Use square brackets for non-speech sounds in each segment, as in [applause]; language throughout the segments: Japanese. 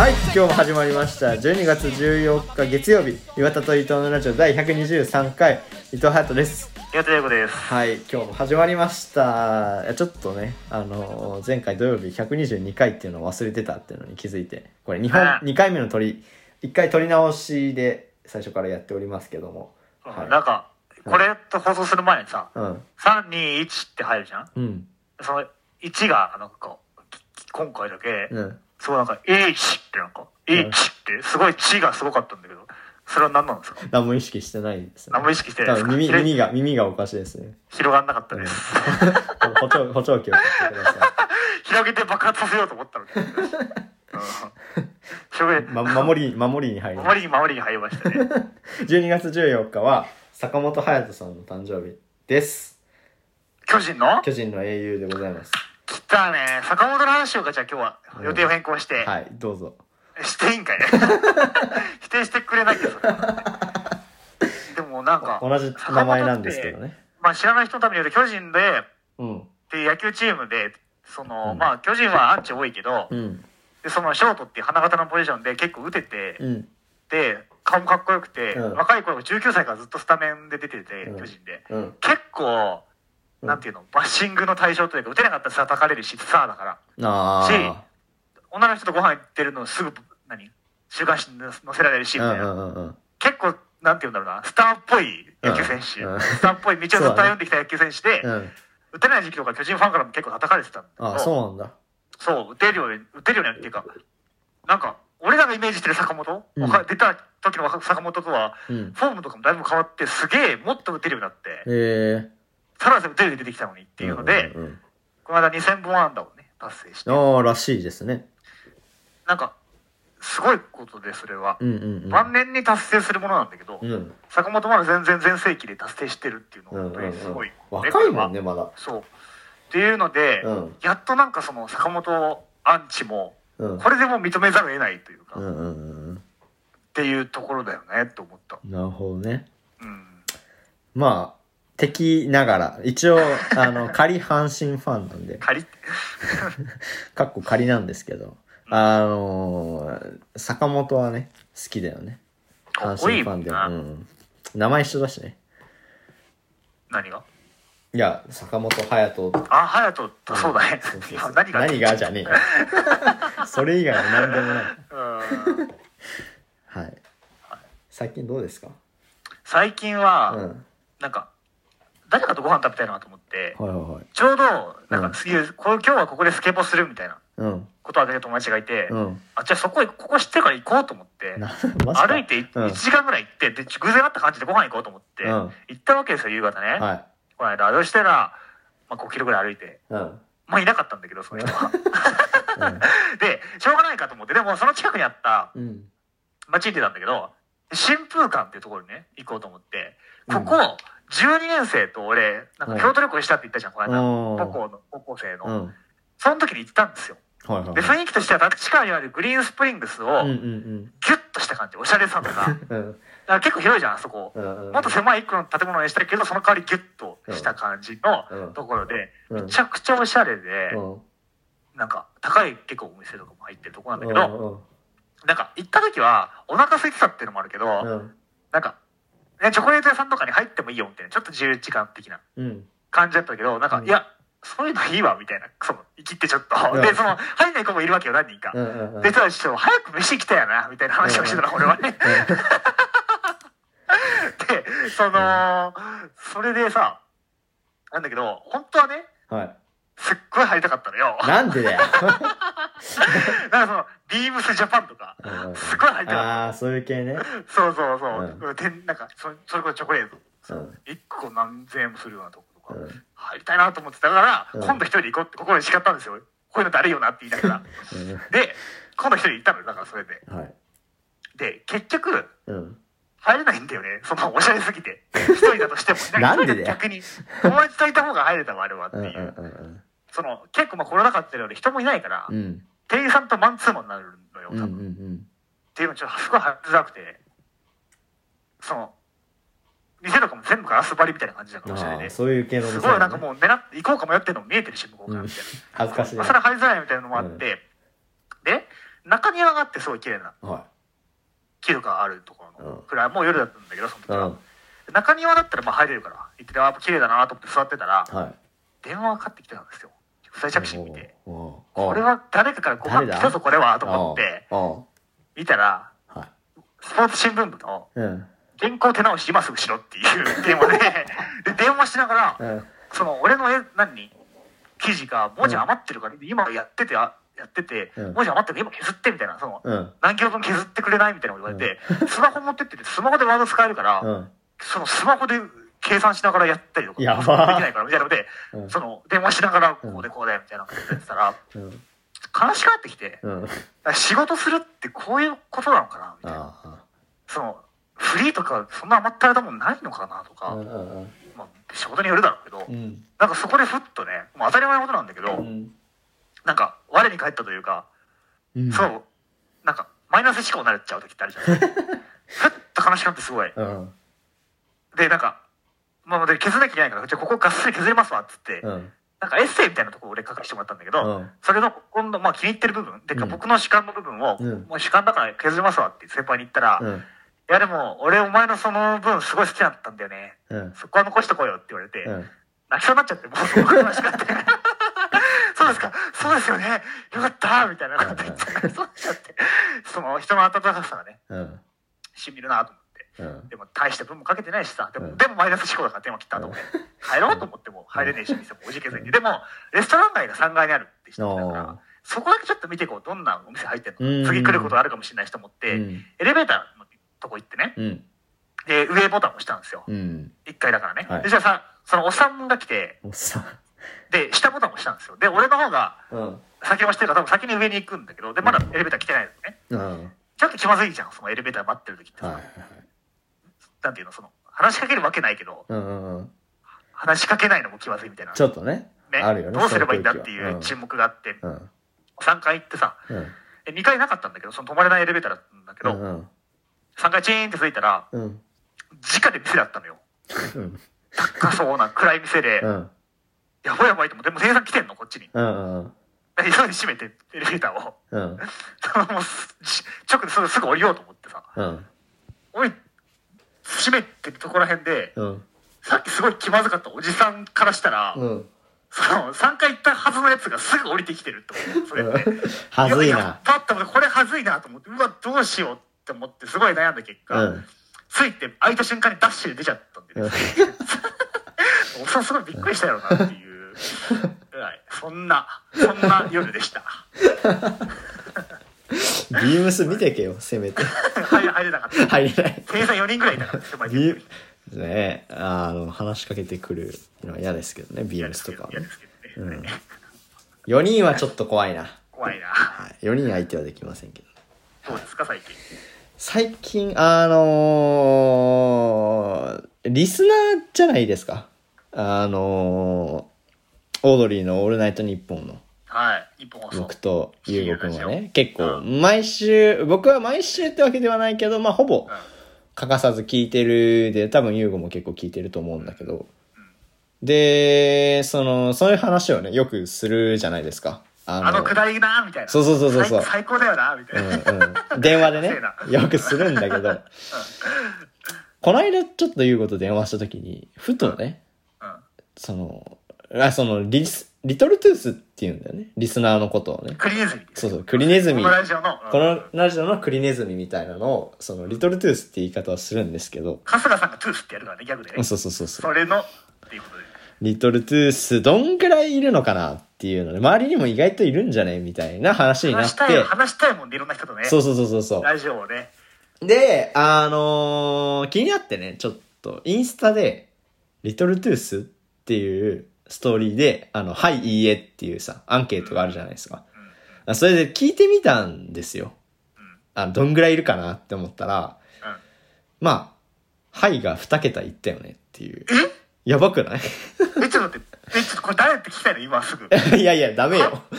はい今日も始まりました。12月14日月曜日岩田と伊藤のラジオ第123回伊藤隼人です。岩田英子です。はい今日も始まりました。いやちょっとねあの前回土曜日122回っていうのを忘れてたっていうのに気づいてこれ2本あ2回目の撮り1回撮り直しで最初からやっておりますけども。はい。なんか、これと放送する前にさ、うん。3、2、1って入るじゃん？うん。その1が、なんか、き今回だけ、うんすごいなんか、H ってなんか、H って、すごい血がすごかったんだけど、それは何なんですか？何も意識してないです。ね何も意識してないですか？耳耳が耳がおかしいですね。広がんなかったです。補聴補聴器を買ってくださ [laughs] 広げて爆発させようと思ったのに。うん。[laughs] ま、守り守りに入ります守りに守りに入りましたね。[laughs] 12月14日は坂本勇人さんの誕生日です。巨人の？巨人の英雄でございます来たね。坂本の話をか、じゃあ今日は。予定を変更して。はいどうぞ。していいんかい [laughs] 否定してくれないけど。でもなんか同じ名前なんですけどね。まあ知らない人のために言うと巨人でうん。っていう野球チームでその、うん。まあ巨人はアンチ多いけど、うん。でそのショートっていう花形のポジションで結構打てて、うん。で顔もかっこよくて、うん。若い頃19歳からずっとスタメンで出てて、うん。巨人で。うん。結構うんなんていうの？バッシングの対象というか打てなかったら叩かれるしスターだから。しああ女の人とご飯行ってるのすぐ何？週刊誌に載せられるしみたいな、結構、なんて言うんだろうな、スターっぽい野球選手、スターっぽい道をずっと歩んできた野球選手で、うん。打てない時期とか巨人ファンからも結構叩かれてたんだけど、あそうなんだ。そう、打てるように、打てるようにっていうか、なんか、俺らがイメージしてる坂本、うん。出た時の坂本とは、うん。フォームとかもだいぶ変わって、すげえもっと打てるようになって、へえさらに出てきたのにっていうので、うんうんこの間2000本安打をね、達成して、ああらしいですね。なんか、すごいことで、それは。うんうんうん。晩年に達成するものなんだけど、うん。坂本まだ全然全盛期で達成してるっていうのうんうんが本当にすごい、うん若いもんね。ねまだ。そう。っていうので、うん。やっとなんかその坂本アンチも、うん。これでもう認めざるを得ないというか、っうんうんうん。ていうところだよねって思った。なるほどね。うん。まあ敵ながら一応あの [laughs] 仮阪神ファンなんで仮。[laughs] かっこ仮なんですけど、あのー坂本はね、好きだよね。かっこいいもんで。な。うん。名前一緒だしね。何が？いや、坂本勇人。あ、隼人とそうだね。そうそうそう [laughs] 何が？何がじゃねえよ。それ以外は何でもない。うん。はい。最近どうですか？最近は、うん。なんか、誰かとご飯食べたいなと思って、はいはいはい。ちょうど、なんうんか次、こう今日はここでスケボーするみたいなうん。ことを挙げる友達がいて、うん。あ、じゃあそこへ、ここ知ってるから行こうと思って、歩いていうん1時間ぐらい行って、で、偶然会った感じでご飯行こうと思って、うん行ったわけですよ、夕方ね。はい。この間、そしたら、まあ、5キロぐらい歩いて、うん。まあ、いなかったんだけど、その人は。うん [laughs] で、しょうがないかと思って、でも、その近くにあったうん。街に出たんだけど、新風館っていうところにね、行こうと思って、こうんこ、12年生と俺、なんか京都旅行したって言ったじゃん、この間。うん高校の、高校生の。うん。その時に行ったんですよ。はいはいで、雰囲気としては、地下にあるグリーンスプリングスを、ギんュッとした感じ、おしゃれさとか。[laughs] だかう結構広いじゃん、あそこ。もっと狭い一個の建物にしたけど、その代わりギュッとした感じうんのところで、うんめちゃくちゃおしゃれで、うん。なんか高い結構お店とかも入ってるとこなんだけうど、んなんか行った時はお腹空いてたっていうのもあるけど、うん。なんか、ね、チョコレート屋さんとかに入ってもいいよみたいな、ちょっと自由時間的なうん。感じだったけど、なんか、うんいや、そういうのいいわ、みたいな、その、生きってちょっと。うんで、その、入んない子もいるわけよ、何人か。で、ただちょっと、早く飯来たよな、みたいな話をしてたら、俺はね。[laughs] で、その、それでさ、なんだけど、本当はね、はい。すっごい入りたかったのよ。なんでだよ。[laughs] なんかその、ビームスジャパンとか、すごい入りたかっああ、そういう系ね。た。そうそうそう。うてんなんかそ、それこそチョコレート。うん。一個何千円もするようなとことか、うん入りたいなと思ってたから、うん今度一人で行こうって心に誓ったんですよ。こういうのってあるよなって言いながら。で、今度一人行ったのよ、だからそれで。はい。で、結局、うん。入れないんだよね。その、おしゃれすぎて。一人だとしても。[laughs] なんでだよ逆に、友達といた方が入れたわ、あれはってうんいう。うんうんその、結構まあコロナ禍っていうので人もいないから、うん。うん。店員さんとマンツーマンになるのよ、多うんうん分。うん。っていうのちょっとすごい入りづらくて、その、店とかも全部ガラス張りみたいな感じだから、おしゃれで。ああ、そういう系のすごいなんかもう狙って行こうか迷ってるのも見えてるし、向こうからみたいな。恥ずかしいなそれ入りづらいみたいなのもあって、で、中庭があってすごい綺麗なは木とかあるところのうんくらい、もう夜だったんだけど、その時い。うは。ん。中庭だったらまあ入れるから、行ってて、あ綺麗だなと思って座ってたら、はい。電話がかかってきてたんですよ。不在着信見て。これは誰かからご飯来たぞ、これは、と思って、見たら、はい。スポーツ新聞部のうん。原稿手直し今すぐしろっていう [laughs] 電話で、で、電話しながら、うん。その、俺の絵、何？記事が文字余ってるから、今やってて、あやってて、うん文字余ってるから今削ってみたいな、その、うん。何キロ分削ってくれないみたいなこと言われて、スマホ持ってってて、スマホでワード使えるから、うん。そのスマホで計算しながらやったりとか、できないから、みたいなので、うんその、電話しながら、こうでこうで、みたいなことやってたら、うん。悲しくなってきて、うん。仕事するってこういうことなのかなみたいな。あその、フリーとか、そんな甘ったれたもんないのかなとあ。か、まあ、仕事によるだろうけど、うん。なんかそこでふっとね、もう当たり前のことなんだけど、うん。なんか、我に返ったというか、うん。そう、なんか、マイナス思考になっちゃう時ってあるじゃない [laughs] ふっと悲しくなってすごい。うん。で、なんか、まあ、で削らなきゃいけないから、じゃあここがっつり削りますわ、っつって、うん。なんかエッセイみたいなところを俺書かせてもらったんだけど、うんそれの今度、まあ気に入ってる部分、てかうん僕の主観の部分を、うんもう主観だから削りますわって先輩に言ったら、いうん。やでも俺お前のその分すごい好きだったんだよね。うん。そこは残しとこうよって言われて、うん。泣きそうになっちゃって、もうその話があって。そうですか、そうですよね、よかったみたいなこと言って、そうしちゃって、その人の温かさがね、うん。しみるなと思って。うん。でも大して分もかけてないしさ、でも、うんでもマイナス思考だから電話切ったと思って、帰ろうと思っても入れねえし、店もおじけずに。でも、レストラン街が3階にあるって知ってたから、そこだけちょっと見ていこう、どんなお店入ってんうんの次来ることあるかもしれない人思って、うんエレベーターのとこ行ってね、うん。で、上ボタン押したんですよ。うん。1階だからね。はいで、じゃあさ、そのおっさんが来て。で、下ボタン押したんですよ。で、俺の方がうん。先押してるから多分先に上に行くんだけど、で、まだエレベーター来てないのね。うん。ちょっと気まずいじゃん、そのエレベーター待ってる時ってさ。なんていうの、その、話しかけるわけないけど、うんうんうん。話しかけないのも気まずいみたいな。ちょっとね。ね、あるよね。どうすればいいんだっていうそ沈黙があって、うん。3階行ってさ、うん。え2階なかったんだけど、その止まれないエレベーターだったんだけど、うん。うん。3階チーンってついたら、うん。直で店だったのよ。うん。高そうな暗い店で、うん。やばいやばいと思って、でも店員さん来てんの、こっちに。うん。うん。で急いで閉めて、エレベーターを。うん。[laughs] もう直ですぐすぐ降りようと思ってさ、うん。おい、閉めてるとこら辺で、うん。さっきすごい気まずかったおじさんからしたら、うん。その、3回行ったはずのやつがすぐ降りてきてるって思 [laughs] って、それって。はずいややな。パッとこれはずいなと思ってうわどうしようって思ってすごい悩んだ結果、うん。ついて開いた瞬間にダッシュで出ちゃったんで、ね、[laughs] おっさんすごいびっくりしたよなっていう、はい、そんなそんな夜でした [laughs] ビームス見てけよ、せめて。入れ入れなかった入れない。店員さん4人ぐらいいたから狭いビーねあの、話しかけてくるのは嫌ですけどね、ビームスとかはねけど嫌で。すけどね、うん。4人はちょっと怖いな。怖いなはい。4人相手はできませんけど。どうですか最近最近、あのーリスナーじゃないですか。あのーオードリーのオールナイトニッポンのはい僕とゆうごくんはね、結構、う毎週、僕は毎週ってわけではないけど、まあ、ほぼ欠かさず聞いてるで、多分ゆうごも結構聞いてると思うんだけど、で、その、そういう話をね、よくするじゃないですか。ああのくだりなみたいな。そうそうそうそうそう。最最高だよなみたいな、うんうん、電話でね [laughs] よくするんだけど、この間ちょっと優子と電話した時に、ふとね、うん。その、あ、その、リス、リトルトゥースって言うんだよね。リスナーのことをね。クリネズミ。そうそう、クリネズミ。このラジオのこのラジオのクリネズミみたいなのを、その、リトルトゥースって言い方はするんですけど、春日さんがトゥースってやるからねギャグでね。そうそうそうそう。それのっていうことで。リトルトゥースどんくらいいるのかなっていうので、周りにも意外といるんじゃねみたいな話になっ話したいて、話したいもんでいろんな人とね。そうそうそうそう。そう。ラジオをね。で、あのー気になってね、ちょっと、インスタで、リトルトゥースっていうストーリーで、あの、はい、いいえっていうさ、アンケートがあるじゃないですか。あそれで聞いてみたんですよ。あどんぐらいいるかなって思ったら、うん。まあ、はいが2桁いったよねっていう。やばくない？え、ちょっと待って。え、ちょっとこれ誰って聞きたいの？今すぐ。[laughs] いやいや、ダメよ。え、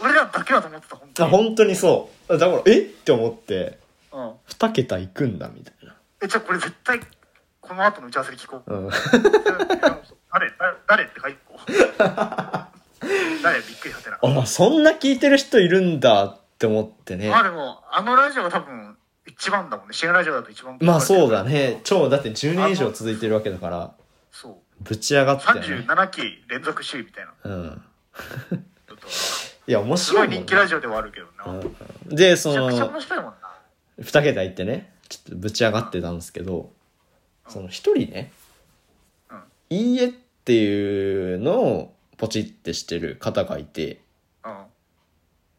俺らだけだと思ってた、本当あに。本当にそう。だから、え？って思って、うん。2桁いくんだみたいな。え、じゃあこれ絶対、この後の打ち合わせで聞こう。うん。[laughs] 誰誰誰って書いてこう。[laughs] 誰びっくりさせな。あ、そんな聞いてる人いるんだって思ってねま。あでも、あのラジオが多分、一番だもんね。新ラジオだと一番。まあそうだ。ね。超、だって10年以上続いてるわけだから、そう。ぶち上がってね。37期連続首位みたいな。うん。[laughs] いや、面すごい白いもん、ね。人気ラジオではあるけどな。めうんで、そちゃくちゃの、面白いもんな。2桁いってね、ちょっとぶち上がってたんですけど、その一人ね、うんいいえっていうのをポチってしてる方がいて、うん。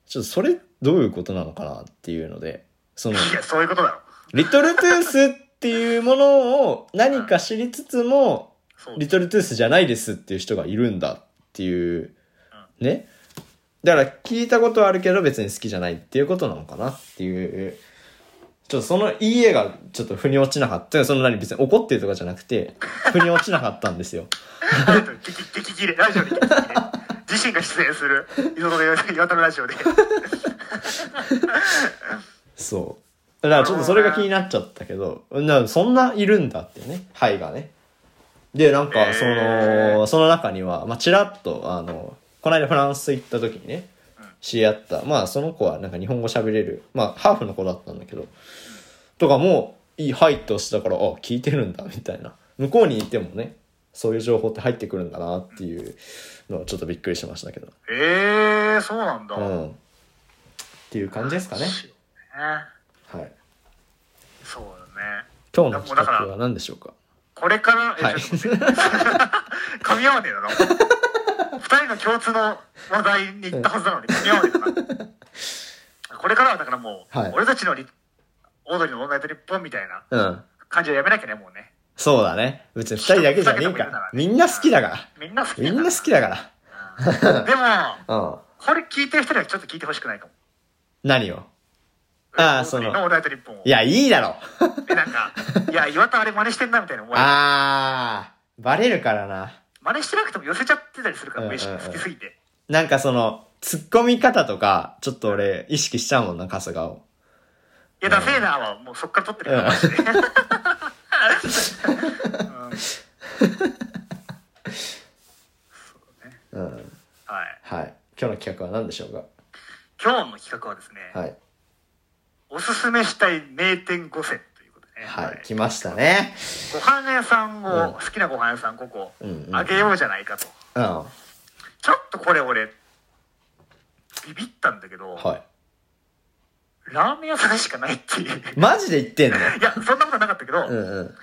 ちょっとそれどういうことなのかなっていうので、その、いや、そういうことだろ。リトルトゥースっていうものを何か知りつつも、そう。リトルトゥースじゃないですっていう人がいるんだっていう、ね。だから聞いたことはあるけど別に好きじゃないっていうことなのかなっていう、ちょっとそのいい絵がちょっと腑に落ちなかった。その何別に怒ってるとかじゃなくて、[laughs] 腑に落ちなかったんですよ。激激切れ、ラジオで激切れ。自身が出演する、岩田のラジオで。そう。だからちょっとそれが気になっちゃったけど、なそんないるんだってね、はいがね。で、なんか、へそーの、その中には、まあ、ちらっと、あの、この間フランス行った時にね、知り合った、まあ、その子はなんか日本語喋れる、まあ、ハーフの子だったんだけど、とかも、いい、はいって押したから、あ、聞いてるんだ、みたいな。向こうにいてもね、そういう情報って入ってくるんだなっていうのはちょっとびっくりしましたけど。えー、そうなんだ。うん。っていう感じですかね。ね。はい。そうだね。今日の企画は何でしょうか？これから、えはいちょっと待って噛み合わねえだな。二人の共通の話題に行ったはずなのに噛み合わねえだな。これからはだからもう、はい俺たちのリオードリーのオールナイトニッポンみたいなうん。感じはやめなきゃね、もうね。そうだね。別に二人だけじゃねえから。みんな好きだから。みんな好きみんな好きだかだ。でも、ら。[laughs] うん。これ聞いてる人にはちょっと聞いてほしくないかも。何を？ああ、そオードリーのオーの。ルナイトニッポンを。いや、いいだろ。え、なんか、いや、岩田あれ真似してんなみたいな思い。あー、バレるからな。真似してなくても寄せちゃってたりするから、うんうんうん飯好きすぎて。なんかその、突っ込み方とか、ちょっと俺、意識しちゃうもんな、春日を。いや、ダセーなはもうそっから撮ってるから、マジで。うんうん。はい。はい。今日の企画は何でしょう今日の企画はですね、かはい。おすすめしたい名店5選はい。来ましたね。ご飯屋さんを、うん好きなご飯屋さん5個うんうんあげようじゃないかと。うん。ちょっとこれ俺、ビビったんだけど、はい。ラーメン屋さんしかないっていう。いマジで言ってんの？[laughs] や、そんなことなかったけど、うんうん。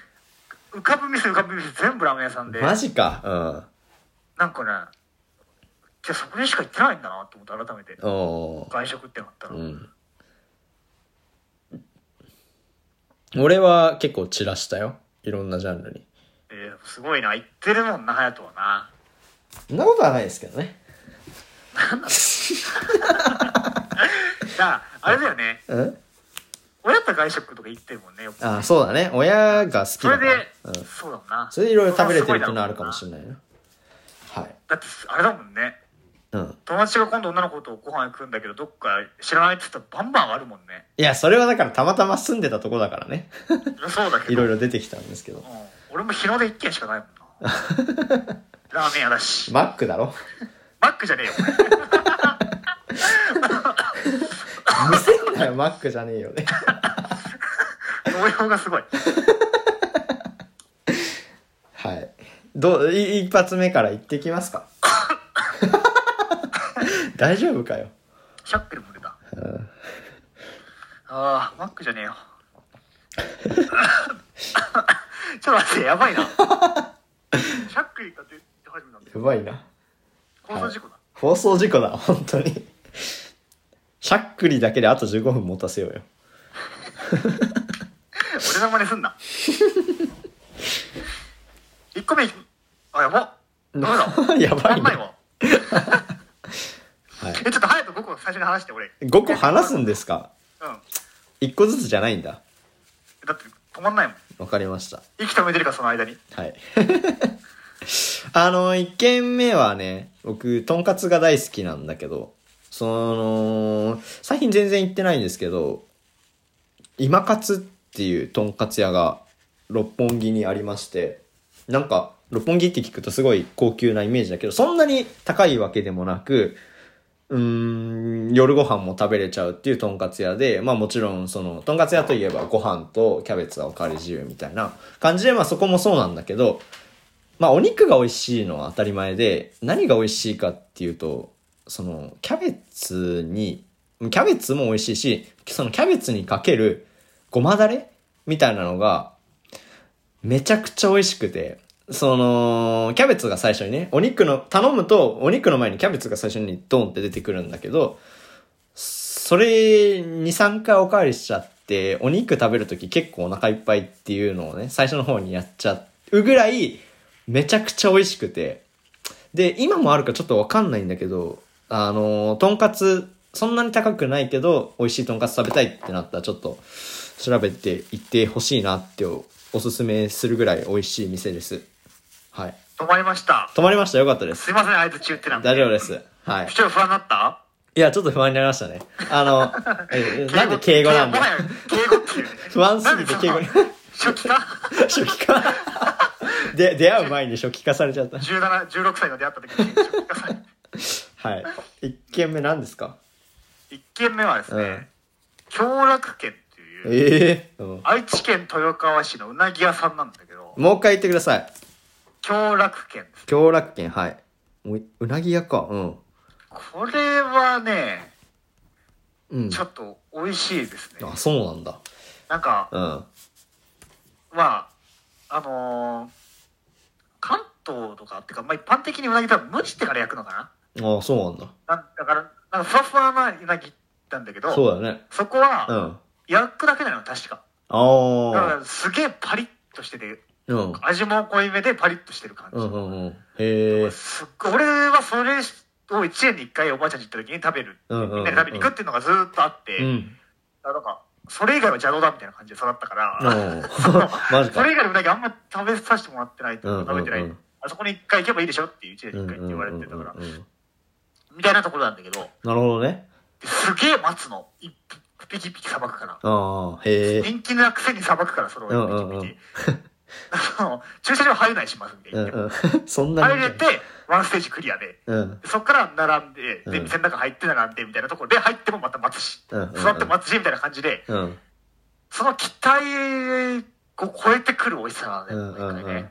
浮かぶ店浮かぶ店全部ラーメン屋さんで、マジか。なんかね、じゃあそこにしか行ってないんだなと思って改めて。外食ってなったら、うん。俺は結構散らしたよ。いろんなジャンルに。えーすごいな行ってるもんな隼人はなそんなことはないですけどね。[laughs] じゃああれだよねうん？親と外食とか行ってるもんねよくあそうだね。親が好きだから。それで、うん。そうだもんなそれでいろいろ食べれてるっていうのはあるかもしれないな。はい。だってあれだもんねうん。友達が今度女の子とご飯行くんだけどどっか知らないって言ったらバンバンあるもんねいや、それはだからたまたま住んでたとこだからね。[laughs] そうだけどいろいろ出てきたんですけどう。ん、俺も日の出一軒しかないもんな [laughs] ラーメン屋だしマックだろ？マックじゃねえよむせんなよ、マックじゃねえよね。[laughs] 動揺がすごいはい。どう、い一発目から行ってきますか？大丈夫かよ。シャックルも出た。ああマックじゃねえよ。ちょっと待ってやばいな。シャックリかって言って始めたんだよ。やばいな。放送事故だ、放送事故だ、本当に。しゃっくりだけであと15分持たせようよ。俺の真似すんな。1個目あやばダメだ。[laughs] やばいな。はい。ちょっと隼人5個最初に話して俺5個話すんですか？うんだ ?1 個ずつじゃないんだ。って止まんないもんわかりました。息止めてるからその間にはい。[laughs] あの、1軒目はね、僕、とんかつが大好きなんだけど、その、最近全然行ってないんですけど、今かつっていうとんかつ屋が六本木にありまして、なんか、六本木って聞くとすごい高級なイメージだけど、そんなに高いわけでもなく、うん、夜ご飯も食べれちゃうっていうとんかつ屋で、まあもちろんその、とんかつ屋といえばご飯とキャベツはおかわり自由みたいな感じで、まあそこもそうなんだけど、まあお肉が美味しいのは当たり前で、何が美味しいかっていうと、その、キャベツに、キャベツも美味しいし、そのキャベツにかけるごまだれみたいなのが、めちゃくちゃ美味しくて、その、キャベツが最初にね、お肉の、頼むと、お肉の前にキャベツが最初にドンって出てくるんだけど、それ2、3回おかわりしちゃって、お肉食べるとき結構お腹いっぱいっていうのをね、最初の方にやっちゃうぐらい、めちゃくちゃ美味しくて。で、今もあるかちょっとわかんないんだけど、あの、とんかつ、そんなに高くないけど、美味しいとんかつ食べたいってなったらちょっと調べて行ってほしいなっておすすめするぐらい美味しい店です。はい。止まりました止まりました。よかったですす。いません相槌言ってなん大丈夫です。はい。ちょっと不安になった？いや、ちょっと不安になりましたね。あの、[laughs] えなんで敬語なんだ？敬語っていうね不安すぎて敬語に。初期か [laughs] 初期化？[laughs] で、出会う前に初期化されちゃった。17、16歳の出会った時に初期化されてはい。一軒目何ですか？1軒目はですうんね、京楽軒っていう。愛知県豊川市のうなぎ屋さんなんだけど、もう一回言ってください。京楽軒です。京楽軒、はい。もううなぎ屋か。うん。これはね、うん。ちょっと美味しいですね。あ、そうなんだ。なんか、うん。まあ、あのー関東とかっていうか、まあ、一般的にうなぎ多分蒸してから焼くのかな？あ、そうなんだ。なんだから、なんかふわふわなうなぎなんだけど、そうだね。そこうん。はあ焼くだけなの、確か。だかあらすげえパリッとしてて、ー。うん。味も濃いめでパリッとしてる感じ。うんうんうん。へえ。すっごい俺はそれを1年に1回おばあちゃんち行った時に食べる、うんうんうんうん。みんなで食べに行くっていうのがずーっとあって、うん。あなんかそれ以外は邪道だみたいな感じで育ったから、うん。[laughs] マジか。それ以外のうなぎあんま食べさせてもらってないとうんうんうん。食べてない、あそこに1回行けばいいでしょっていう1年に1回って言われてたから、うんうんうんうん。みたいなところなんだけど。なるほどね。すげえ待つの。一匹一匹さばくから。ああ、へえ。人気なくせにさばくからそれをうんうんうん。一匹一匹あの駐車場入れないしますんで、うんうん。[laughs] そんなに。入れてワンステージクリアでうん。そっから並んで、で、うん店の中入って並んでみたいなところで入ってもまた待つし、うんうんうん座って待つしみたいな感じで、うん。その期待を超えてくる美味しさなのね、うんうんうん。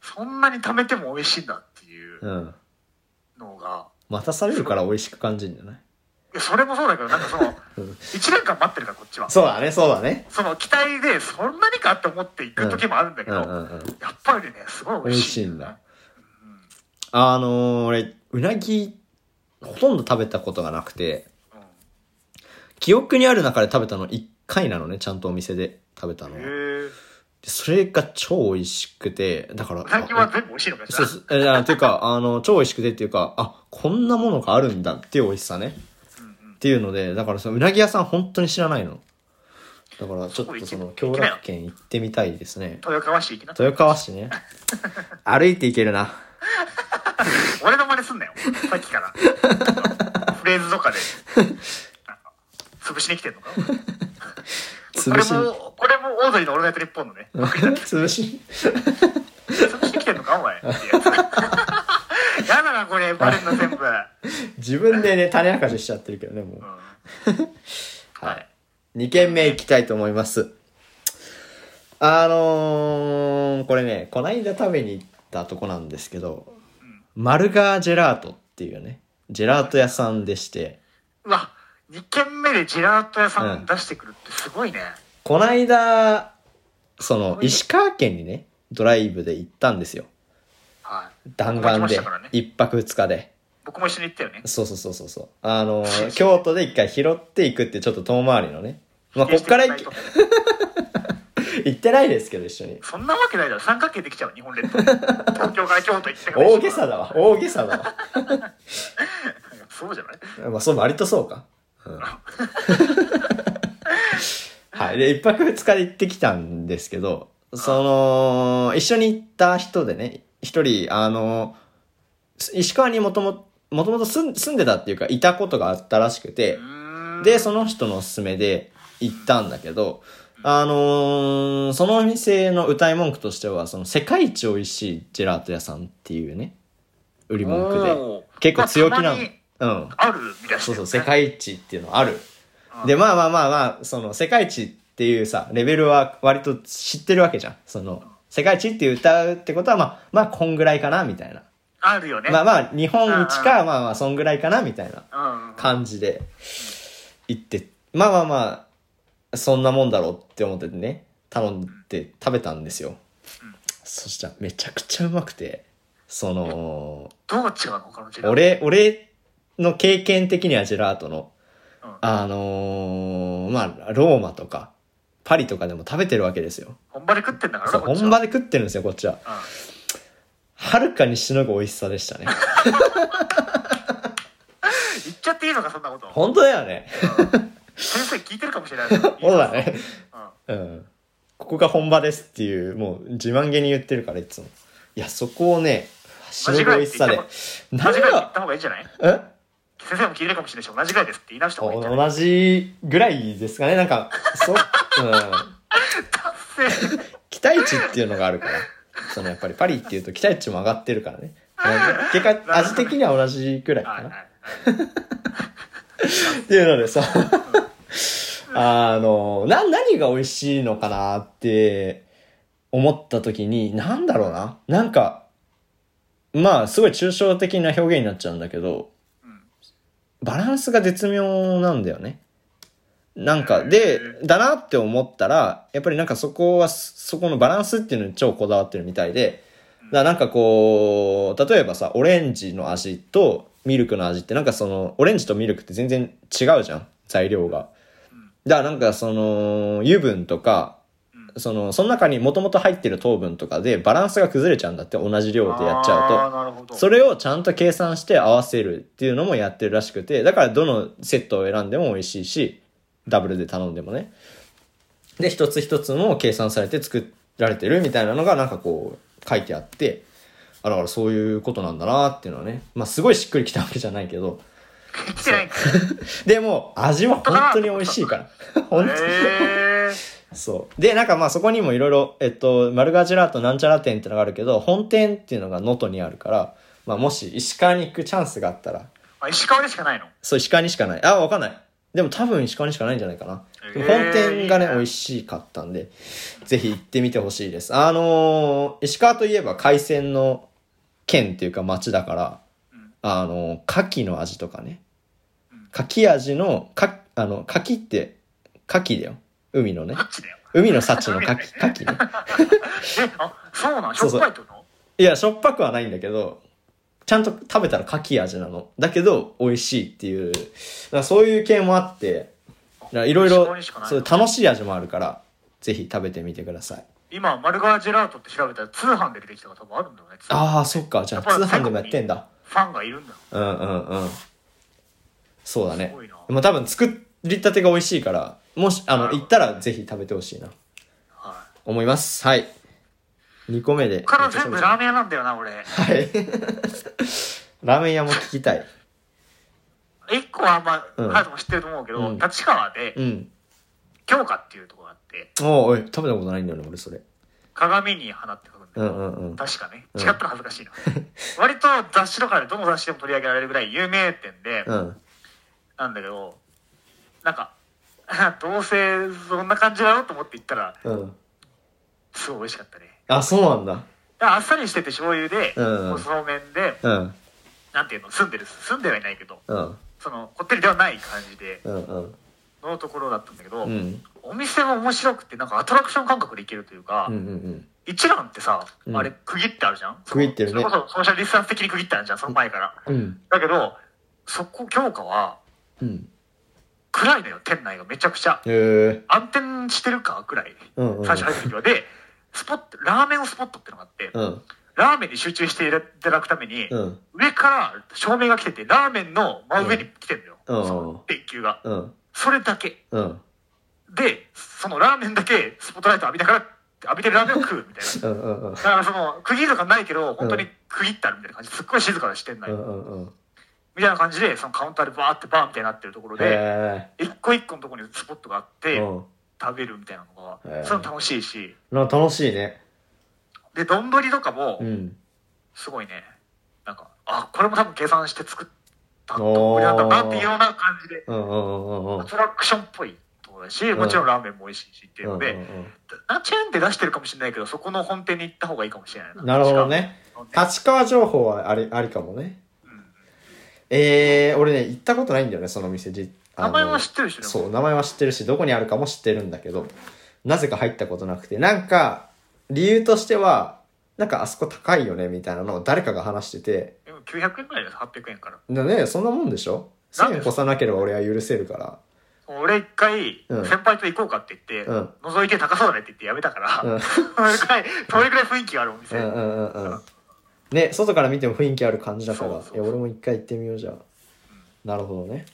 そんなに食べても美味しいんだっていううん。のが、待たされるから美味しく感じるんじゃないい？やそれもそうだけど、なんかその、[laughs] うん1年間待ってるからこっちは。そうだね、そうだね。その期待で、そんなにかって思って行く時もあるんだけど、うんうんうん。やっぱりね、すごい美味しい。美味しいんだ。あのー、俺、うなぎ、ほとんど食べたことがなくて、うん。記憶にある中で食べたの1回なのね、ちゃんとお店で食べたのそれが超美味しくて、だから、最近は全部美味しいのかそうそう、えあていうか、あの、超美味しくてっていうか、あ、こんなものがあるんだっていう美味しさね。っていうので、だからそのうなぎ屋さん本当に知らないの。だからちょっとその、京楽県行ってみたいですね。豊川市行きな。豊川市ね。[laughs] 歩いて行けるな。俺の真似すんなよ。さっきから。フレーズとかで。潰しに来てんのか？こ潰しに。れも、これもオードリーのオールナイトニッポンのね。[laughs] 潰し。潰しに来てんのか？お前。な、これ、バレんの全部。[laughs] 自分でね、種明かししちゃってるけどね、もう。[laughs] はい。2軒目行きたいと思います。あのー、これね、こないだ食べに行ったとこなんですけど、マルガージェラートっていうね、ジェラート屋さんでして、うわ、2軒目でジェラート屋さん出してくるってすごいね。こないだ、その、石川県にね、ドライブで行ったんですよ。はい。弾丸で一泊二日で。僕も一緒に行ったよね。そうそうそうそうそう。あの [laughs] ー、京都で一回拾っていくってちょっと遠回りのね。まあ、こっから [laughs] 行ってないですけど、一緒に。そんなわけないだろ。三角形できちゃう、日本列島。[laughs] 東京から京都行ってから大げさだわ。大げさだわ。そうじゃない？まあ、そう、割とそうか。うん、はい。で、一泊二日で行ってきたんですけど、その、一緒に行った人でね、一人、あの、石川にもとも、もともと住ん住んでたっていうか、いたことがあったらしくてで、その人のおすすめで行ったんだけど、あのーそのお店の歌い文句としては、その世界一美味しいジェラート屋さんっていうね、売り文句で。結構強気なうん。あるみたいな。そうそう、世界一っていうのある。うんで、まあまあまあまあ、その世界一っていうさ、レベルは割と知ってるわけじゃん。その、世界一って歌うってことは、まあ、まあ、こんぐらいかな、みたいな。あるよね。まあまあ、日本一うんか、まあまあ、そんぐらいかな、みたいな。感じで、行って、まあまあまあ、そんなもんだろうって思ってね、頼んで食べたんですよ。そしたらめちゃくちゃうまくて、その、どう違うの他のジェラート俺、俺の経験的にはジェラートの、うんあのーまあ、ローマとか、パリとかでも食べてるわけですよ。本場で食ってんだからそう、本場で食ってるんですよ、こっちは。うんはるかにしのぐ美味しさでしたね。[laughs] 言っちゃっていいのかそんなこと本当だよね。先生聞いてるかもしれない [laughs] そうだね。うんうん。ここが本場ですっていう、もう自慢げに言ってるから、いつも。いや、そこをね、しのぐ美味しさで。間違いって言った方がいいんじゃない？え？先生も聞いてるかもしれないし同じぐらいですって言い直した方がいいんじゃない？同じぐらいですかね。なんか、そう、うん。[laughs] 達成期待値っていうのがあるから。そのやっぱりパリっていうと期待値も上がってるからね。結果、味的には同じくらいかな。っていうのでさ、あの、な、何が美味しいのかなって思った時に、なんだろうな。なんか、まあ、すごい抽象的な表現になっちゃうんだけど、バランスが絶妙なんだよね。なんか、で、だなって思ったら、やっぱりなんかそこは、そこのバランスっていうのに超こだわってるみたいで、だなんかこう、例えばさ、オレンジの味とミルクの味ってなんかその、オレンジとミルクって全然違うじゃん材料が。だからなんかその、油分とか、その、その中にもともと入ってる糖分とかでバランスが崩れちゃうんだって、同じ量でやっちゃうと。それをちゃんと計算して合わせるっていうのもやってるらしくて、だからどのセットを選んでも美味しいし、ダブルで頼んでもね。で、一つ一つも計算されて作られてるみたいなのがなんかこう書いてあって、あだからそういうことなんだなっていうのはね。まあすごいしっくりきたわけじゃないけど、[laughs] でも味は本当に美味しいから。[laughs] 本当に。そう。で、なんかまあそこにもいろいろ、えっと、マルガジェラートなんちゃら店ってのがあるけど、本店っていうのが能登にあるから、まあもし石川に行くチャンスがあったら、あ石川でしかないの？そう、石川にしかない。あ、わかんない。でも多分石川にしかないんじゃないかな。でもへー本店がね、美味しかったんで、ぜひ行ってみてほしいです。あのー石川といえば海鮮の県っていうか町だから、あのー牡蠣の味とかね。牡蠣味の、か、あの、牡蠣って、牡蠣だよ。海のね海の幸の牡蠣、[laughs] 牡蠣ね。えあそうなん？しょっぱいってこといや、しょっぱくはないんだけど、ちゃんと食べたら牡蠣味なの。だけど、美味しいっていう、だからそういう系もあって、いろい石ろそう楽しい味もあるから、ぜひ食べてみてください。今マルガージェラートって調べたら通販で出てきたのが多分あるんだよねああ、そっか。じゃあ通販でもやってんだ。ファンがいるんだうんうんうん。そうだね。でも多分作りたてが美味しいから、もし、あの、行ったらぜひ食べてほしいな。は思います。はい。2個目で。いここから全部ラーメン屋なんだよな俺はい。ラーメン屋も聞きたい。一個はまうんあハヤトも知ってると思うけど、うん立川でうん。京香っていうところがあっておおい、食べたことないんだよね、俺それ。鏡に花って書くんだけど、うんうんうん。確かねうん違ったら恥ずかしいな、[laughs] 割と雑誌とかでどの雑誌でも取り上げられるぐらい有名店で、うん。なんだけどなんかどうせそんな感じだろうと思って行ったらうん。すごい美味しかったねあ、そうなんだ。あっさりしてて醤油で、うんうん細麺でうん。なんていうの住んでる住んではいないけどうん。そのこってりではない感じでうんうん。のところだったんだけど、うん。お店も面白くてなんかアトラクション感覚で行けるというか、うんうんうん。一覧ってさ、うんあれ区切ってあるじゃん？区切ってるねそれこそソーシャルディスタンス的に区切ってあるじゃんその前からうん。だけどそこ京香はうん。暗いのよ店内がめちゃくちゃへえ。暗転してるか？くらいうんうん。最初入った時はでスポットラーメンスポットってのがあって、うん。ラーメンに集中していただくために、うん。上から照明が来てて、ラーメンの真上に来てんだよ。うんその電球が。うん。それだけ。うん。で、そのラーメンだけスポットライト浴びながら、浴びてるラーメンを食うみたいな。[laughs] だからその、区切りとかないけど、本当に区切ってあるみたいな感じ。すっごい静かな視点内。うんうんうん。みたいな感じで、そのカウンターでバーってバーみたいになってるところで、へ一個一個のところにスポットがあっえ。て、うん。食べるみたいなのが、それも楽しいし、楽しいね。で、丼とかもう、ん。すごいね、なんか、あ、これも多分計算して作った丼なんだなっていうような感じで、うんうんうんうんうん。アトラクションっぽいところだし、もちろんラーメンも美味しいしっていうので、うんうんうんなチェーンで出してるかもしれないけど、そこの本店に行った方がいいかもしれないな。なるほどね。立川情報はあり、ありかもね。えー、俺ね、行ったことないんだよね、その店。じ名前は知ってるしね。そう、名前は知ってるし、どこにあるかも知ってるんだけど、なぜか入ったことなくて、なんか、理由としては、なんかあそこ高いよね、みたいなのを誰かが話してて、でも900円くらいです、800円から。だね、そんなもんでしょ？なん ?1000 で円越さなければ俺は許せるから。俺一回、うん先輩と行こうかって言って、うん覗いて高そうだねって言ってやめたから、うん [laughs] それくらい、それくらい雰囲気があるお店。うんうんうんうん。ね、外から見ても雰囲気ある感じだから、そうそうそういや俺も一回行ってみようじゃあ。なるほどね。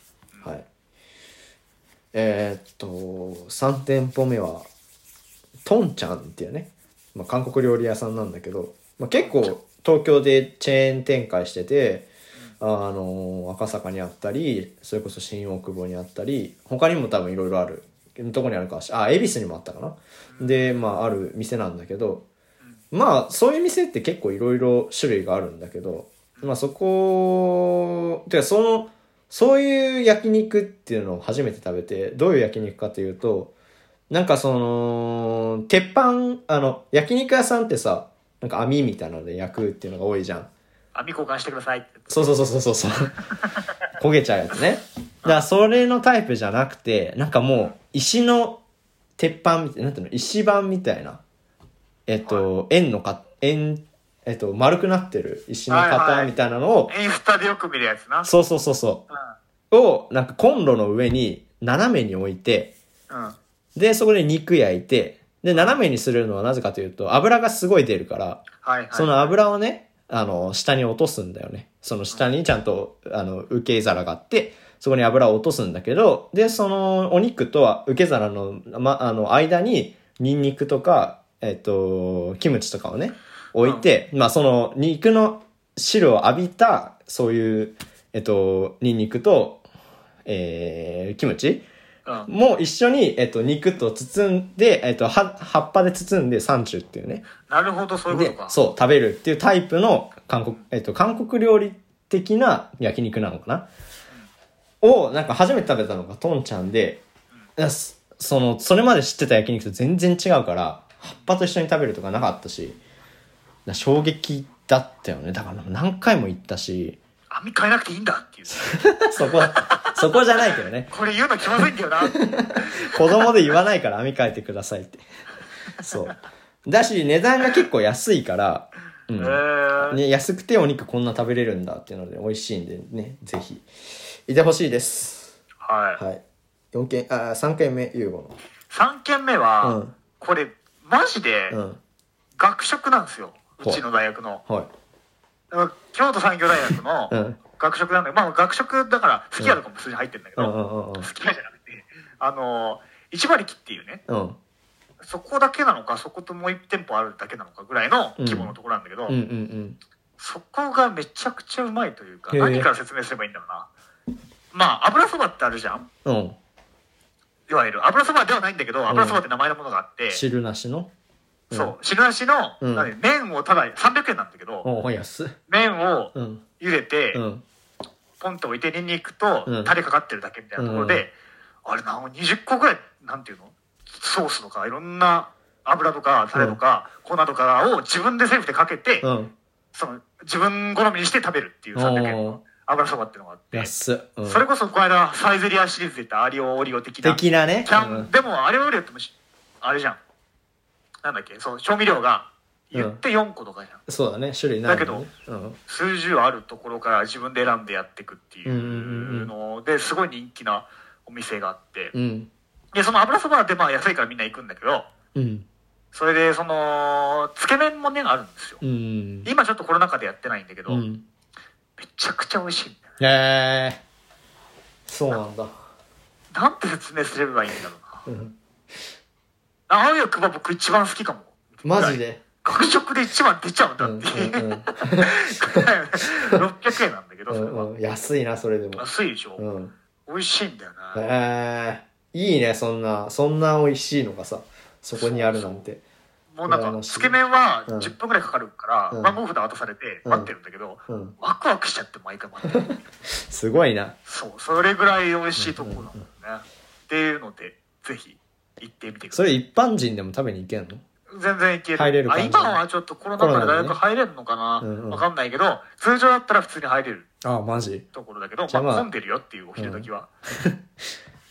はい。えーっと、3店舗目は、トンちゃんっていうね、まあ、韓国料理屋さんなんだけど、まあ、結構東京でチェーン展開してて、あの赤坂にあったりそれこそ新大久保にあったり他にも多分いろいろあるどこにあるかあ恵比寿にもあったかな、でまあある店なんだけどまあそういう店って結構いろいろ種類があるんだけどまあそこてかそのそういう焼肉っていうのを初めて食べてどういう焼肉かというとなんかその鉄板あの焼肉屋さんってさなんか網みたいなので焼くっていうのが多いじゃん網交換してくださいって。そうそうそうそうそうそう。焦げちゃうやつね。だからそれのタイプじゃなくて、なんかもう石の鉄板みたいな、なんていうの、石板みたいな。えっと、円のか、円、えっと、丸くなってる石のはいはい型みたいなのを、インスタでよく見るやつな。そうそうそうそう。を、なんかコンロの上に斜めに置いて、うん。うん。で、そこで肉焼いて、で、斜めにするのはなぜかというと、油がすごい出るから、はいはい。その油をね、あの、下に落とすんだよね。その下にちゃんと、あの、受け皿があって、そこに油を落とすんだけど、で、そのお肉とは受け皿の、ま、あの、間に、ニンニクとか、えっと、キムチとかをね、置いて、まあ、その、肉の汁を浴びた、そういう、えっと、ニンニクと、えー、キムチうん。も一緒に、えっと、肉と包んで、えっと、は葉っぱで包んでサンチュっていうね、なるほど、そういうことでか。そう食べるっていうタイプの韓国、えっと、韓国料理的な焼肉なのかな、をなんか初めて食べたのがトンちゃんで、いやそそのそれまで知ってた焼肉と全然違うから葉っぱと一緒に食べるとかなかったしだ衝撃だったよね。だから何回も行ったし網変えなくていいんだっていう。[laughs] そこそこじゃないけどね。これ言うの気まずいんだよな。[laughs] 子供で言わないから網変えてくださいって。そう。だし値段が結構安いから、うへんー。ね、安くてお肉こんな食べれるんだっていうので美味しいんでねぜひ。いてほしいです。はい。はい。4件あ3件目ユーゴの。3軒目は、うん。これ、マジでうん。学食なんですよ。ほう。うちの大学の。はい京都産業大学 [laughs] うのん。学食なんだけど、まあ学食だから、好き家とかも普通に入ってるんだけど、好き家じゃなくて、あの、一馬力っていうね、うん。そこだけなのか、そこともう一店舗あるだけなのかぐらいの規模のところなんだけど、そこがめちゃくちゃうまいというか、何から説明すればいいんだろうな。まあ、油そばってあるじゃん。うんいわゆる。油そばではないんだけど、油そばって名前のものがあって、汁なしの？そう、汁なしの、麺をただ300円なんだけど、麺をうん。茹でて、うん。ポンと置いてニンニクとうん。タレかかってるだけみたいなところで、あれな20個ぐらいなんていうの？ソースとかいろんな油とかタレとか粉とかを自分でセルフでかけて、うん。その自分好みにして食べるっていう300円の油そばっていうのがあって、うん、それこそこの間サイゼリアシリーズで言ったアリオオリオ的な的なね。キャン、うん。でもあれオリオってもしあれじゃん。なんだっけそう調味料が言って4個とかじゃん、そうだね種類ないだけどねうん。数十あるところから自分で選んでやっていくっていうのですごい人気なお店があって、うん。でその油そばでまあ安いからみんな行くんだけどうん。それで、その、つけ麺もね、あるんですよ。うん。今ちょっとコロナ禍でやってないんだけど、めうん。ちゃくちゃ美味しいんだよね。へえ。そうなんだ。なんて説明すればいいんだろうな。うん青いクバ僕一番好きかも。マジで？学食で一番出ちゃうんだうんっていう。うん [laughs] 600円なんだけど、それは。うんうん。安いな、それでも。安いでしょ、うん。美味しいんだよな。へえ。いいね、そんな、そんな美味しいのがさ、そこにあるなんて。もうなんか、つけ麺はうん10分くらいかかるから、うん番号札渡されて待ってるんだけど、うん。ワクワクしちゃって毎回待ってる。[laughs] すごいな。そう、それぐらい美味しいところなんだよね。っていうので、ぜひ行ってみてください。それ一般人でも食べに行けんの？全然いける。あ入れる感じ今はちょっとコロナ禍で大学入れるのかな、コロナでねうんうんわかんないけど、通常だったら普通に入れるああ、マジ？ところだけど、じゃあまあまあ混んでるよっていうお昼時は。[laughs]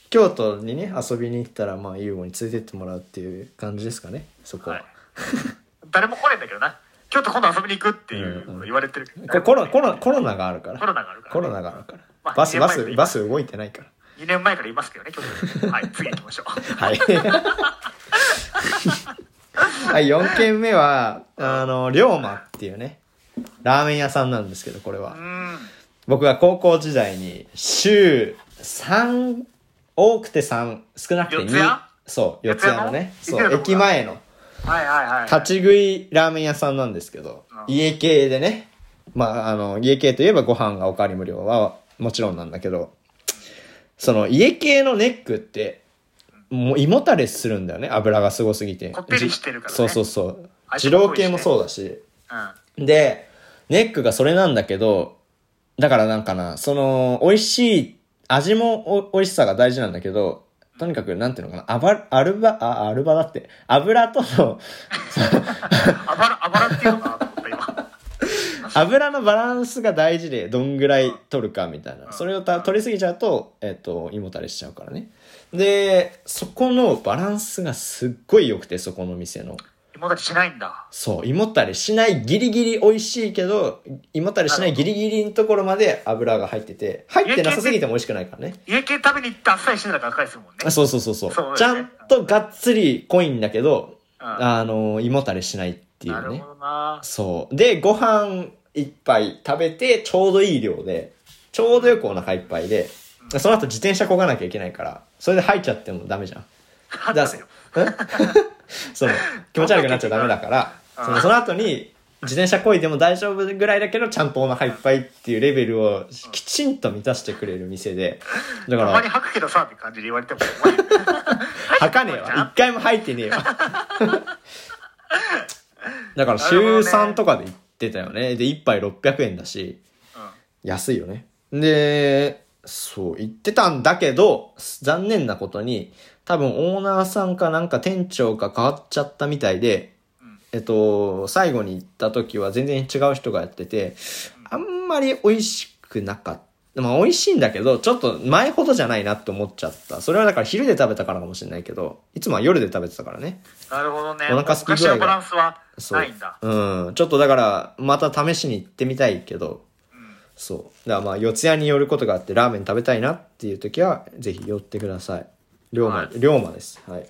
京都にね、遊びに行ったら、まあ、優吾に連れてってもらうっていう感じですかね、そこは。はい [laughs] 誰も来ねえんだけどな。京都今度遊びに行くっていうの言われてるけど、これコロコロコロナがあるから。コロナがあるから、コロナがあるから。まあバス、バス、バス動いてないから。2年前からいますけどね、京都に。はい、次行きましょう。はい。[laughs] はい、4軒目は、あの、龍馬っていうね、ラーメン屋さんなんですけど、これはう。ん。僕が高校時代に、週3、多くて3、少なくて2。四谷？そう、四谷のね。そう、駅前の。はいはいはい。立ち食いラーメン屋さんなんですけど、うん家系でね、まあ、あの、家系といえばご飯がおかわり無料はもちろんなんだけど、その家系のネックって、もう胃もたれするんだよね、油がすごすぎて。こってりしてるからねそうそうそう。二郎系もそうだし。うん。で、ネックがそれなんだけど、だからなんかな、その、美味しい、味もお美味しさが大事なんだけど、とにかく、なんていうのかな、あば、アルバ、あ、アルバだって、油との、[laughs] あばら、あばらっていうのかなと思った今。[laughs] 油のバランスが大事で、どんぐらい取るかみたいな。それをた取りすぎちゃうと、えっと、胃もたれしちゃうからね。で、そこのバランスがすっごい良くて、そこの店の。芋立ちしないんだ。そう、胃もたれしないギリギリ美味しいけど、胃もたれしないギリギリのところまで油が入ってて、入ってなさすぎても美味しくないからね。家系食べに行ってあっさりしてたから赤いですもんね。あそうそうそうそう。そうちゃんとがっつり濃いんだけど、うんあの、胃もたれしないっていうねなるほ。どな。そう。で、ご飯一杯食べて、ちょうどいい量で、ちょうどよくお腹いっぱいで、その後自転車こがなきゃいけないから、それで入っちゃってもダメじゃん。だだよ。えその、気持ち悪くなっちゃダメだから、うんそのその後に、自転車こいでも大丈夫ぐらいだけど、ちゃんとお腹いっぱいっていうレベルをきちんと満たしてくれる店で、だかたまにら、吐くけどさって感じで言われても。吐かねえわ。一回も入ってねえわ。だから週3とかで行ってたよね。で、一杯600円だし、安いよね。で、そう、言ってたんだけど、残念なことに、多分オーナーさんかなんか店長が変わっちゃったみたいで、えっと、最後に行った時は全然違う人がやってて、あんまり美味しくなかった。まあ美味しいんだけど、ちょっと前ほどじゃないなって思っちゃった。それはだから昼で食べたからかもしれないけど、いつもは夜で食べてたからね。なるほどね。お腹すき具合がバランスは。ないんだ。うん。ちょっとだから、また試しに行ってみたいけど、そう。だからまあ、四谷に寄ることがあって、ラーメン食べたいなっていう時は、ぜひ寄ってください。龍馬、はい龍馬です。はい。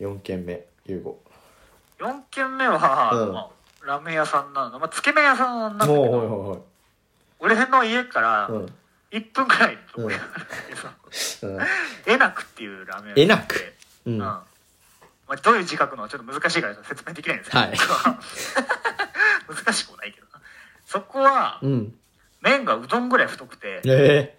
4軒目、ゆうご。4軒目は、うんまあラーメン屋さんなの。まあ、つけ麺屋さんなんだけど、ほいほい。俺の家からうん。1分くらいのところにあるんだけど、うん。えなくっていうラーメン屋えなく？ううんん。まあ、どういう字書くの？はちょっと難しいから説明できないんですけど、はい [laughs] 難しくもないけどなそこはうん。麺がうどんぐらい太くて、え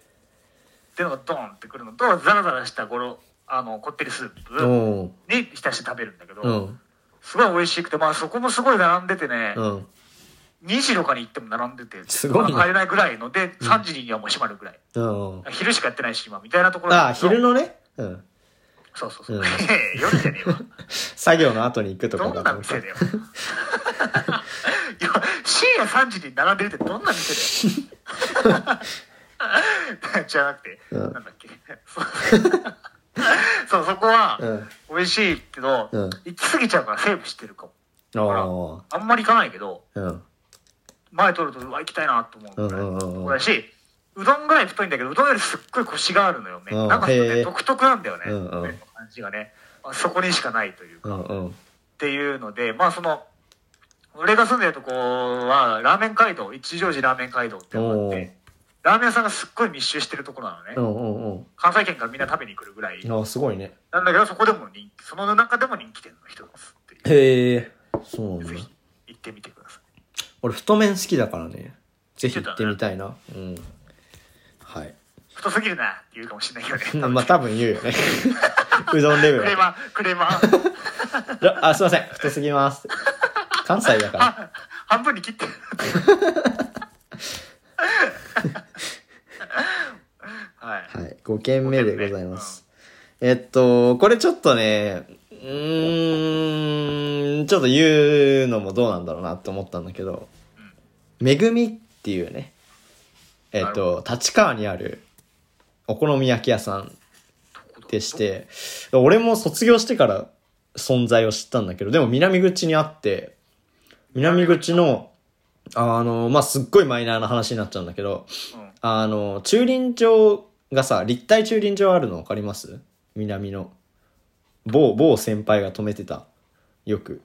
っていうのがドーンってくるのとザラザラしたゴロあのこってりスーえプ。に浸して食べるんだけど、うん。すごい美味しくてまあそこもすごい並んでてね、うん。2時とかに行っても並んでてすごいねまあ帰れないぐらいので3時にはもう閉まるぐらい、うん。昼しかやってないし今みたいなところああ、昼のね。うん。そうそうそう、うん [laughs] 夜じゃねえわ [laughs] 作業の後に行くとかどんな店だよ [laughs] いや深夜3時に並んでるってどんな店だよじゃなくて、うん。なんだっけ。[laughs] そうそこはうん。美味しいけど、うん。行き過ぎちゃうからセーブしてるかも。ああんまり行かないけどあ。うん。前取るとうわ行きたいなと思う。ぐらいうんうんうんうん。のとこだしうどんぐらい太いんだけどうどんよりすっごいコシがあるのようんねなんかちょっとへえね独特なんだよね。うんうん。麺の感じがね。あそこにしかないというか。うんうん。っていうので、まあその、俺が住んでるとこは、ラーメン街道、一乗寺ラーメン街道ってのがあっおー。て、ラーメン屋さんがすっごい密集してるところなのね。うんうんうん。関西圏からみんな食べに来るぐらい。あすごいね。なんだけど、そこでも人気、その中でも人気店の一つっていう。へえ。そうなんだ。行ってみてください。俺太麺好きだからね。ぜひ行ってみたいな。うん。はい。太すぎるなって言うかもしれないけどね。[laughs] まあ多分言うよね。うどんレベルクレーマー、クレーマー。[laughs] あ、すいません。太すぎます。関西だから。あ [laughs] 半分に切ってる。はい。はい。5件目でございます。えっと、これちょっとね、うーん、ちょっと言うのもどうなんだろうなって思ったんだけど、めぐみっていうね、えっと、立川にあるお好み焼き屋さんでして、俺も卒業してから存在を知ったんだけど、でも南口にあって、南口の、あの、まあ、すっごいマイナーな話になっちゃうんだけど、うんあの、駐輪場がさ、立体駐輪場あるの分かります？南の。某、某先輩が止めてた。よく。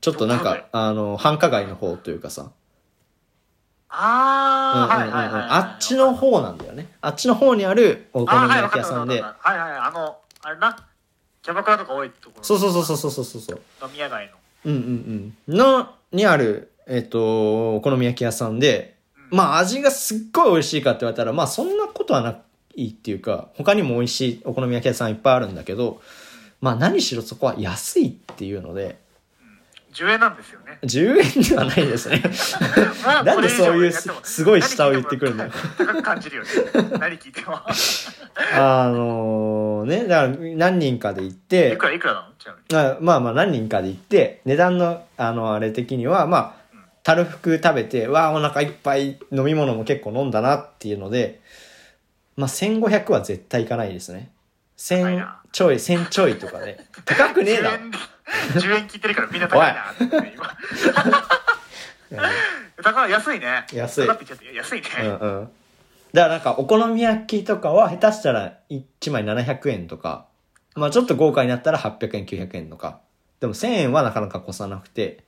ちょっとなんか、あの、繁華街の方というかさ。うんうんああ、はいはいはいはい。あっちの方なんだよね。あっちの方にあるお好み焼き屋さんで。わかった。はいはい、あの、あれな、キャバクラとか多いところ。そうそうそうそうそうそうそう。飲み屋街の。うんうんうん。の、にある、えっ、と、お好み焼き屋さんで、まあ味がすっごい美味しいかって言われたら、まあそんなことはないっていうか、他にも美味しいお好み焼き屋さんいっぱいあるんだけど、まあ何しろそこは安いっていうので、10円なんですよね。10円ではないですね。[laughs] まあなんでそういうすすごい下を言ってくるんだよ。高く感じるよね。何聞いても。[laughs] [laughs] あのね、だから何人かで行って、いくらいくらなの？まあまあ何人かで行って、値段の、あの、あれ的には、まあ、たるふく食べて、わあ、お腹いっぱい飲み物も結構飲んだなっていうので、まあ1500は絶対いかないですね。1000高いなちょい、1000ちょいとかで。高くねえ10な。[laughs] 円で、10円聞いてるからみんな高いなって今。高い、安いね。安い高って言っちゃって安いね。うんうん。だからなんかお好み焼きとかは下手したら1枚700円とか、まあちょっと豪華になったら800円、900円とか。でも1000円はなかなか越さなくて。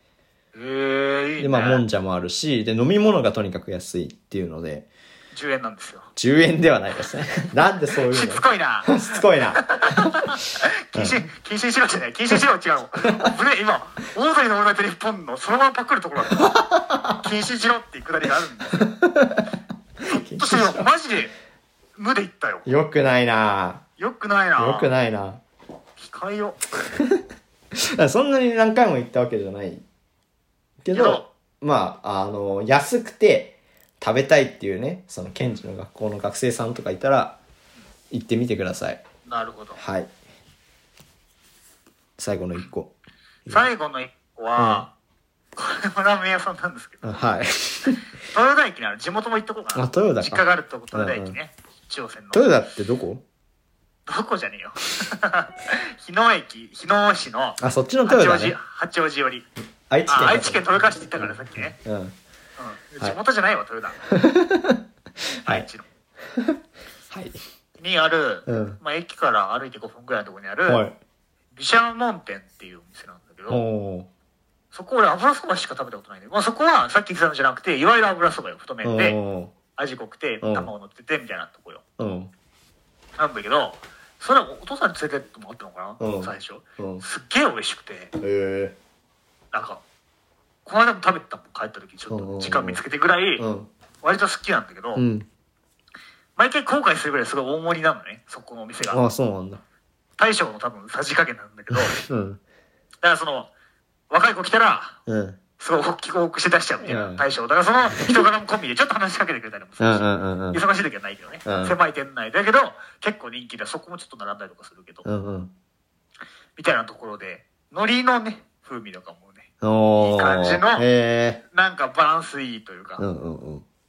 でまあもんじゃもあるし、で飲み物がとにかく安いっていうので、10円なんですよ。10円ではないですね。[laughs] なんでそういうの？しつこいな。しつこいな。[laughs] 禁止、禁止しろじゃない。禁止しろ違うの。ぶね、今、オードリーのオールナイトニッポンのそのままパクるところ。[laughs] 禁止しろっていうくだりがあるんですよ。としてよマジで無で言ったよ。よくないなよくないな。よくないな控えよ。そんなに何回も行ったわけじゃない。けどまあ、あの、安くて食べたいっていうね、その検事の学校の学生さんとかいたら、行ってみてください。なるほど。はい。最後の一個。最後の一個は、これもラーメン屋さんなんですけど、あはい。[laughs] 豊田駅にある地元も行っとこうかな。あ豊田か実家があるとこ豊田駅ね。中央線の。豊田ってどこ？どこじゃねえよ。[laughs] 日野駅、日野市のあ、そっちの八王子、豊田ね。八王子寄り。愛知県。あ、愛知県豊川市って言ったからさっきね。うん。うん。はい地元じゃないわ、豊田。[laughs] はい愛知の。[laughs] はい。にある、うんまあ駅から歩いて5分くらいのところにある、はい。毘沙門店っていうお店なんだけど。そこ俺油そばしか食べたことないんで、まあそこはさっき言ってたのじゃなくて、いわゆる油そばよ、太麺で、お味濃くて、うん卵乗ってて、みたいなとこよ。ー。うん。なんだけど、それはお父さんに連れてってもらったのかな、うん最初。うん。すっげえ美味しくて、えなんか、この間も食べてたもん、帰った時ちょっと時間見つけてぐらい。割と好きなんだけど、うん。毎回後悔するぐらいすごい大盛りなのね、そこのお店が。あ、そうなんだ。大将の多分さじ加減なんだけど、だ [laughs] かうん。らその、若い子来たら、うん。すごい大きく大きくして出しちゃうみたいな、うん大将。だからその人柄も込みでちょっと話しかけてくれたりもするし。忙しい時はないけどね、うん狭い店内だけど、結構人気で、そこもちょっと並んだりとかするけど、うんうん。みたいなところで、海苔のね、風味とかも。いい感じのへなんかバランスいいというか。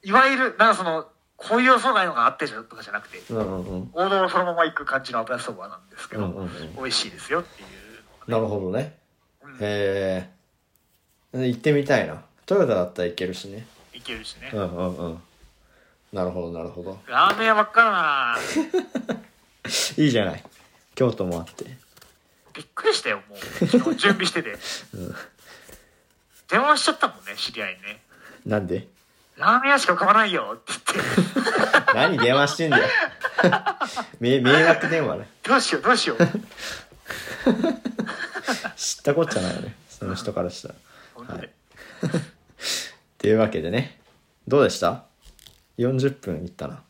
いわゆる、なんかその、こういう予想外のがあってじゃとかじゃなくて、うんうんうん。王道をそのまま行く感じの油そばなんですけど、うんうんうん美味しいですよっていう。なるほどね。うんへえ。行ってみたいな。トヨタだったらいけるしね。いけるしね。うんうんうん。なるほどなるほど。ラーメン屋ばっかだないいじゃない。京都もあって。びっくりしたよ、もう。準備してて。電話しちゃったもんね、知り合いにね。なんで？ラーメン屋しか買わないよって言って。[laughs] 何電話してんだよ。[laughs] 迷迷惑電話ね。どうしよう、どうしよう。[laughs] 知ったこっちゃないよね。その人からしたら。本当で。というわけでね。どうでした ?40 分いったな。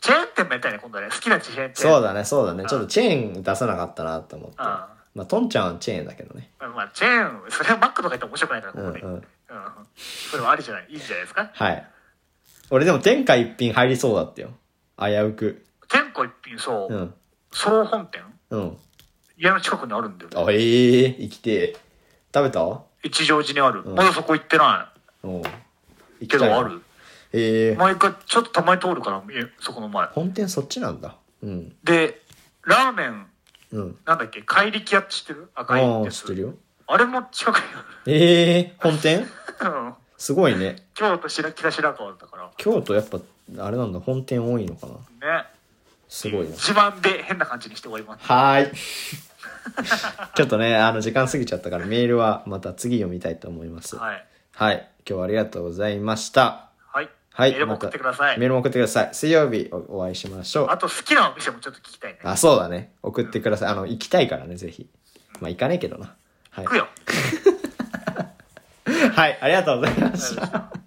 チェーン店もやりたいね、今度ね。好きなチェーン店。そうだね、そうだね。ちょっとチェーン出さなかったなと思って。あまあ、トンちゃんはチェーンだけどね。まあ、チェーン、それはマックとか言っても面白くないから、ここで。うんうんうんそれはありじゃない？いいんじゃないですか？はい。俺でも天下一品入りそうだったよ。危うく。天下一品そう、うん。総本店？うん。家の近くにあるんだよねあ、ええ生きてえ。食べた？一乗寺にある、んまだそこ行ってなうん。いけどあるええ毎回ちょっとたまに通るからえそこの前本店そっちなんだ。うん。でラーメンうん。なんだっけ？怪力屋って知ってる？赤いやつ知ってるよ。あれも近くにええ本店？[laughs] うんすごいね。京都白北白川だったから京都やっぱ、あれなんだ、本店多いのかな？ねすごいな。自慢で変な感じにして終わりますはーい。[laughs] ちょっとね、あの、時間過ぎちゃったから、メールはまた次読みたいと思います。はいはい。今日はありがとうございました。はい、はい。メールも送ってください、メールも送ってください。水曜日おお会いしましょう。あと好きなお店もちょっと聞きたいねあ、そうだね。送ってください。あの、行きたいからね、ぜひ。まあ、行かねえけどな。はい行。くよ [laughs] はい、ありがとうございました。